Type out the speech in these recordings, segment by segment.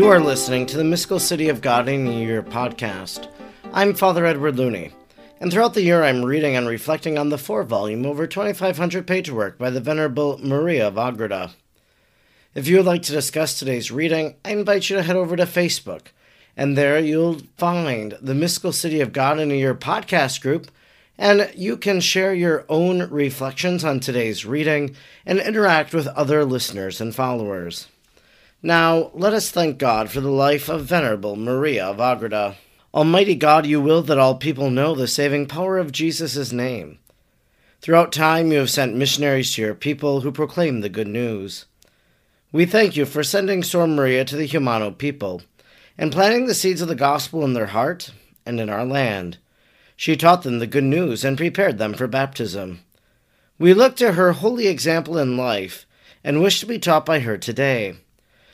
You are listening to the Mystical City of God in a Year podcast. I'm Father Edward Looney, and throughout the year I'm reading and reflecting on the four volume, over 2,500 page work by the Venerable Maria of Agreda. If you would like to discuss today's reading, I invite you to head over to Facebook, and there you'll find the Mystical City of God in a Year podcast group, and you can share your own reflections on today's reading and interact with other listeners and followers. Now, let us thank God for the life of Venerable Maria of Agreda. Almighty God, you will that all people know the saving power of Jesus' name. Throughout time, you have sent missionaries to your people who proclaim the good news. We thank you for sending Sor Maria to the Jumano people and planting the seeds of the gospel in their heart and in our land. She taught them the good news and prepared them for baptism. We look to her holy example in life and wish to be taught by her today.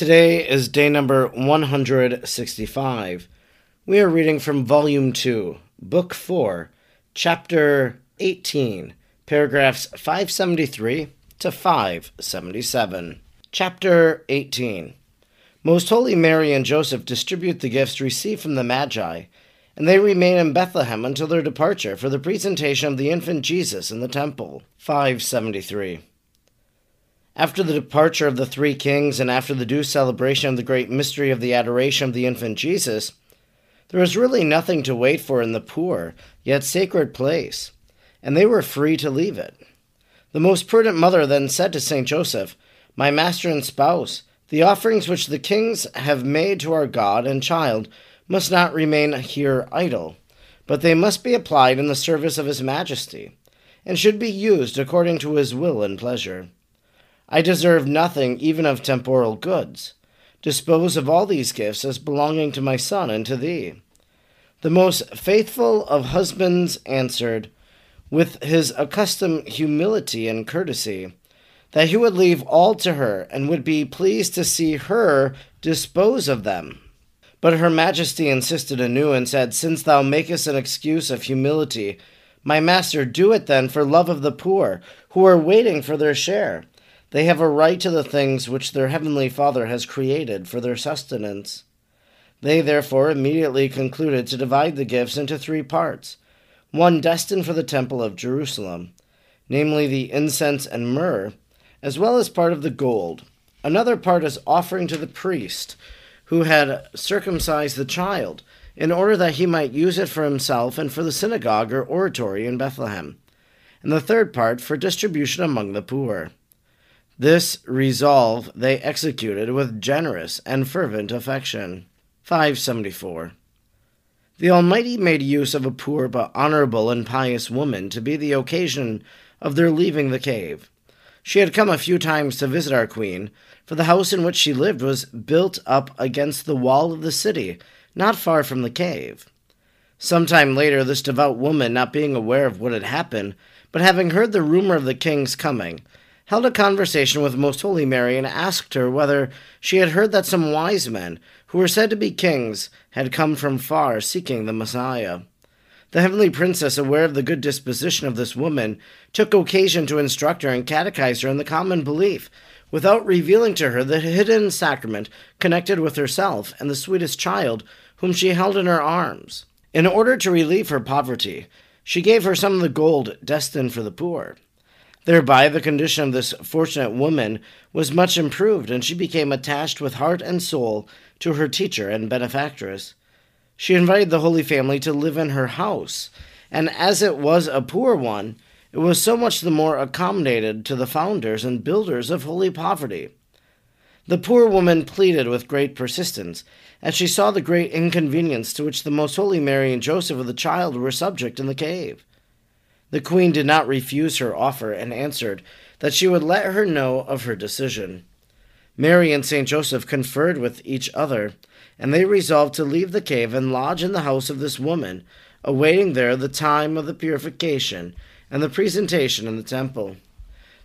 Today is day number 165. We are reading from Volume 2, Book 4, Chapter 18, paragraphs 573 to 577. Chapter 18 Most Holy Mary and Joseph distribute the gifts received from the Magi, and they remain in Bethlehem until their departure for the presentation of the infant Jesus in the temple. 573. After the departure of the three kings and after the due celebration of the great mystery of the adoration of the infant Jesus, there was really nothing to wait for in the poor, yet sacred place, and they were free to leave it. The most prudent mother then said to Saint Joseph, My master and spouse, the offerings which the kings have made to our God and child must not remain here idle, but they must be applied in the service of his majesty, and should be used according to his will and pleasure. I deserve nothing even of temporal goods. Dispose of all these gifts as belonging to my son and to thee. The most faithful of husbands answered, with his accustomed humility and courtesy, that he would leave all to her and would be pleased to see her dispose of them. But her majesty insisted anew and said, Since thou makest an excuse of humility, my master, do it then for love of the poor, who are waiting for their share. They have a right to the things which their heavenly Father has created for their sustenance. They therefore immediately concluded to divide the gifts into three parts one destined for the Temple of Jerusalem, namely the incense and myrrh, as well as part of the gold. Another part as offering to the priest who had circumcised the child, in order that he might use it for himself and for the synagogue or oratory in Bethlehem, and the third part for distribution among the poor. This resolve they executed with generous and fervent affection. 574. The Almighty made use of a poor but honorable and pious woman to be the occasion of their leaving the cave. She had come a few times to visit our queen, for the house in which she lived was built up against the wall of the city, not far from the cave. Some time later, this devout woman, not being aware of what had happened, but having heard the rumor of the king's coming, held a conversation with Most Holy Mary and asked her whether she had heard that some wise men, who were said to be kings, had come from far seeking the Messiah. The heavenly princess, aware of the good disposition of this woman, took occasion to instruct her and catechize her in the common belief, without revealing to her the hidden sacrament connected with herself and the sweetest child whom she held in her arms. In order to relieve her poverty, she gave her some of the gold destined for the poor. Thereby, the condition of this fortunate woman was much improved, and she became attached with heart and soul to her teacher and benefactress. She invited the Holy Family to live in her house, and as it was a poor one, it was so much the more accommodated to the founders and builders of holy poverty. The poor woman pleaded with great persistence, as she saw the great inconvenience to which the Most Holy Mary and Joseph of the child were subject in the cave. The queen did not refuse her offer and answered that she would let her know of her decision. Mary and St. Joseph conferred with each other, and they resolved to leave the cave and lodge in the house of this woman, awaiting there the time of the purification and the presentation in the temple.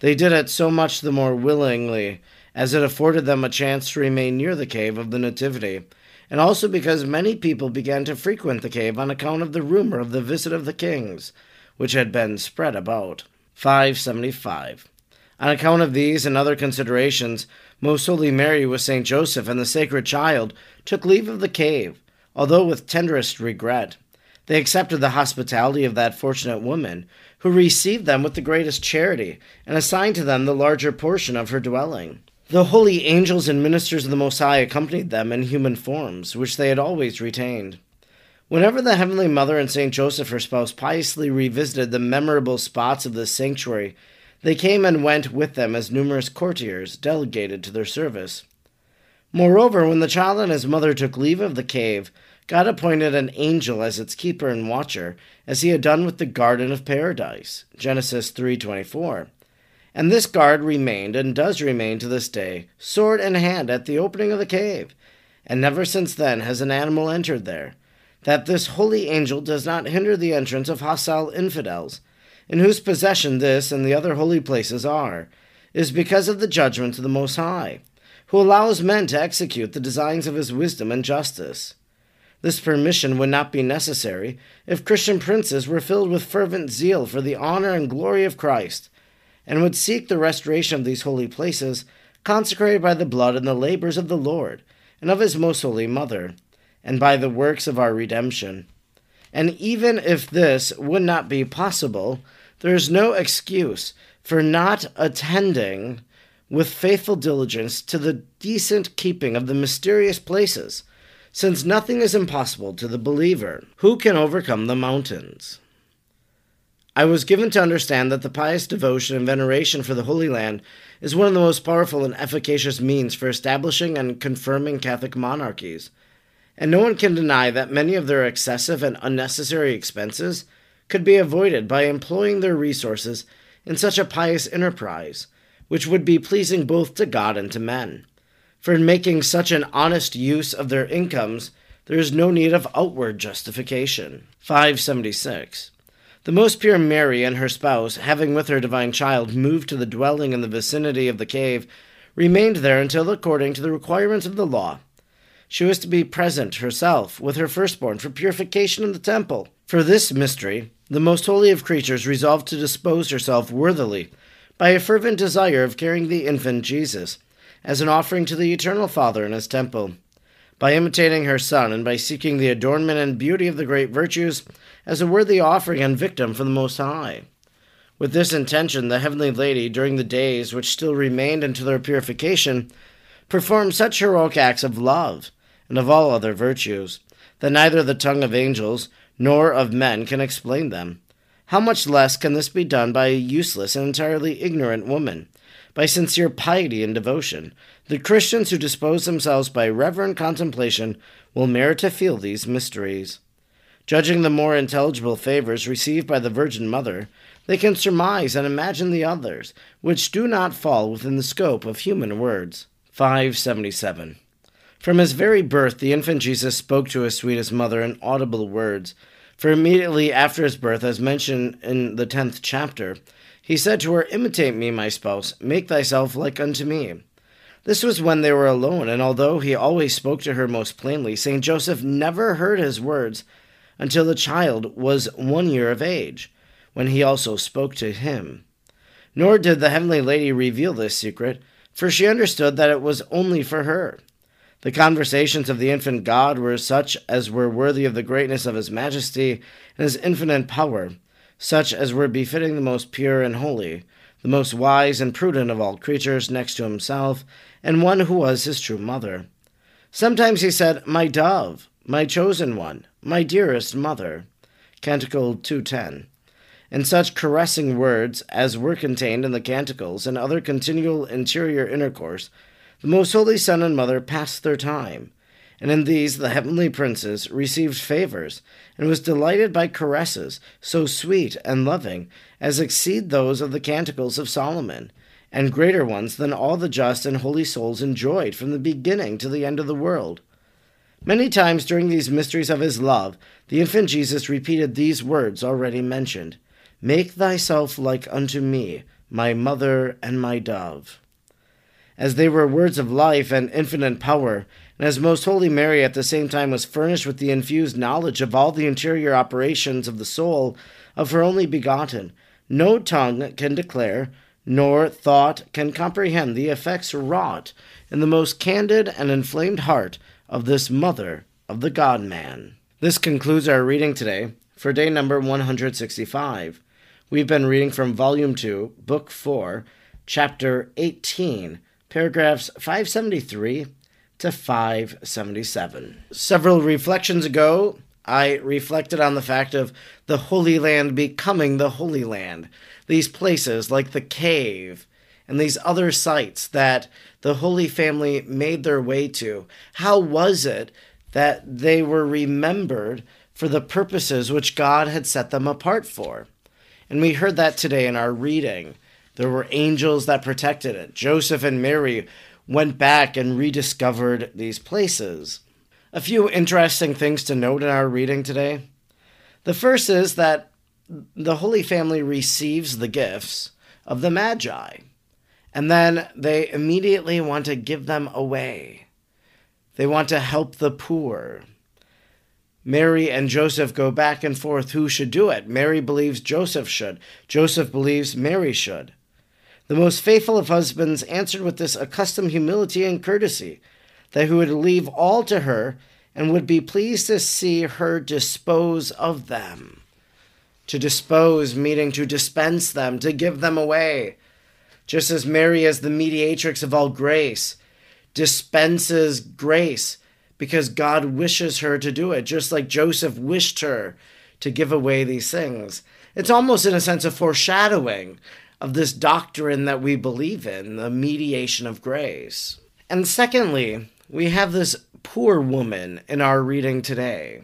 They did it so much the more willingly, as it afforded them a chance to remain near the cave of the Nativity, and also because many people began to frequent the cave on account of the rumor of the visit of the kings, which had been spread about. 575. On account of these and other considerations, Most Holy Mary with Saint Joseph and the Sacred Child took leave of the cave, although with tenderest regret. They accepted the hospitality of that fortunate woman, who received them with the greatest charity, and assigned to them the larger portion of her dwelling. The holy angels and ministers of the Most High accompanied them in human forms, which they had always retained. Whenever the Heavenly Mother and Saint Joseph, her spouse, piously revisited the memorable spots of this sanctuary, they came and went with them as numerous courtiers delegated to their service. Moreover, when the child and his mother took leave of the cave, God appointed an angel as its keeper and watcher, as he had done with the garden of paradise. Genesis 3:24. And this guard remained and does remain to this day, sword in hand at the opening of the cave, and never since then has an animal entered there. That this holy angel does not hinder the entrance of hostile infidels, in whose possession this and the other holy places are, is because of the judgment of the Most High, who allows men to execute the designs of his wisdom and justice. This permission would not be necessary if Christian princes were filled with fervent zeal for the honor and glory of Christ and would seek the restoration of these holy places, consecrated by the blood and the labors of the Lord, and of his most holy Mother, and by the works of our redemption. And even if this would not be possible, there is no excuse for not attending with faithful diligence to the decent keeping of the mysterious places, since nothing is impossible to the believer who can overcome the mountains. I was given to understand that the pious devotion and veneration for the Holy Land is one of the most powerful and efficacious means for establishing and confirming Catholic monarchies, and no one can deny that many of their excessive and unnecessary expenses could be avoided by employing their resources in such a pious enterprise, which would be pleasing both to God and to men. For in making such an honest use of their incomes, there is no need of outward justification. 576. The most pure Mary and her spouse, having with her divine child moved to the dwelling in the vicinity of the cave, remained there until, according to the requirements of the law, she was to be present herself with her firstborn for purification in the temple. For this mystery, the most holy of creatures resolved to dispose herself worthily by a fervent desire of carrying the infant Jesus as an offering to the eternal Father in his temple by imitating her Son, and by seeking the adornment and beauty of the great virtues as a worthy offering and victim for the Most High. With this intention, the Heavenly Lady, during the days which still remained until their purification, performed such heroic acts of love and of all other virtues that neither the tongue of angels nor of men can explain them. How much less can this be done by a useless and entirely ignorant woman? by sincere piety and devotion, the Christians who dispose themselves by reverent contemplation will merit to feel these mysteries. Judging the more intelligible favors received by the Virgin Mother, they can surmise and imagine the others, which do not fall within the scope of human words. 577. From his very birth, the infant Jesus spoke to his sweetest mother in audible words. For immediately after his birth, as mentioned in the tenth chapter, he said to her, Imitate me, my spouse, make thyself like unto me. This was when they were alone, and although he always spoke to her most plainly, St. Joseph never heard his words until the child was one year of age, when he also spoke to him. Nor did the Heavenly Lady reveal this secret, for she understood that it was only for her. The conversations of the infant God were such as were worthy of the greatness of his majesty and his infinite power such as were befitting the most pure and holy, the most wise and prudent of all creatures next to himself, and one who was his true mother. Sometimes he said, My dove, my chosen one, my dearest mother. Canticle 210. And such caressing words as were contained in the canticles and other continual interior intercourse, the most holy Son and Mother passed their time, and in these the heavenly princes received favors, and was delighted by caresses so sweet and loving as exceed those of the canticles of Solomon, and greater ones than all the just and holy souls enjoyed from the beginning to the end of the world. Many times during these mysteries of his love, the infant Jesus repeated these words already mentioned Make thyself like unto me, my mother and my dove. As they were words of life and infinite power, and as Most Holy Mary at the same time was furnished with the infused knowledge of all the interior operations of the soul of her only begotten, no tongue can declare, nor thought can comprehend the effects wrought in the most candid and inflamed heart of this mother of the God man. This concludes our reading today for day number 165. We've been reading from Volume 2, Book 4, Chapter 18, paragraphs 573 to 577. Several reflections ago, I reflected on the fact of the Holy Land becoming the Holy Land. These places, like the cave and these other sites that the Holy Family made their way to, how was it that they were remembered for the purposes which God had set them apart for? And we heard that today in our reading. There were angels that protected it. Joseph and Mary went back and rediscovered these places. A few interesting things to note in our reading today. The first is that the Holy Family receives the gifts of the Magi, and then they immediately want to give them away. They want to help the poor. Mary and Joseph go back and forth who should do it. Mary believes Joseph should, Joseph believes Mary should. The most faithful of husbands answered with this accustomed humility and courtesy, that he would leave all to her and would be pleased to see her dispose of them. To dispose, meaning to dispense them, to give them away. Just as Mary, as the mediatrix of all grace, dispenses grace because God wishes her to do it, just like Joseph wished her to give away these things. It's almost in a sense of foreshadowing of this doctrine that we believe in, the mediation of grace. And secondly, we have this poor woman in our reading today.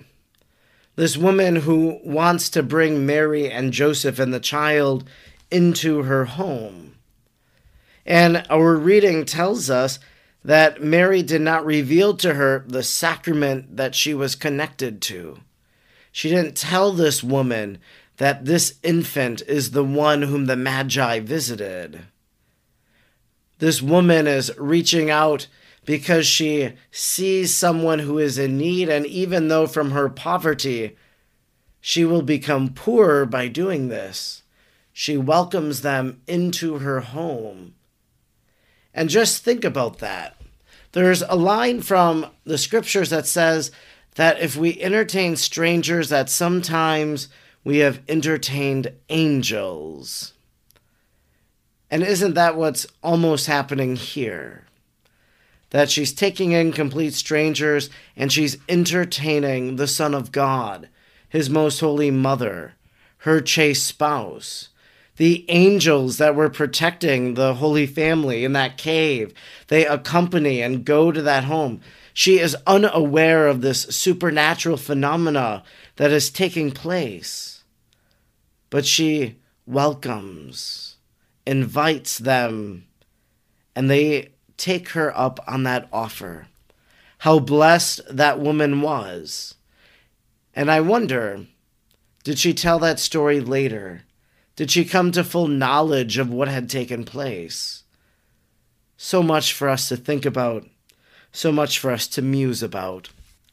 This woman who wants to bring Mary and Joseph and the child into her home. And our reading tells us that Mary did not reveal to her the sacrament that she was connected to. She didn't tell this woman that this infant is the one whom the Magi visited. This woman is reaching out because she sees someone who is in need, and even though from her poverty she will become poorer by doing this, she welcomes them into her home. And just think about that. There's a line from the scriptures that says that if we entertain strangers, that sometimes we have entertained angels. And isn't that what's almost happening here? That she's taking in complete strangers and she's entertaining the Son of God, his most holy mother, her chaste spouse, the angels that were protecting the Holy Family in that cave. They accompany and go to that home. She is unaware of this supernatural phenomena that is taking place but she welcomes, invites them, and they take her up on that offer. How blessed that woman was. And I wonder did she tell that story later? Did she come to full knowledge of what had taken place? So much for us to think about, so much for us to muse about.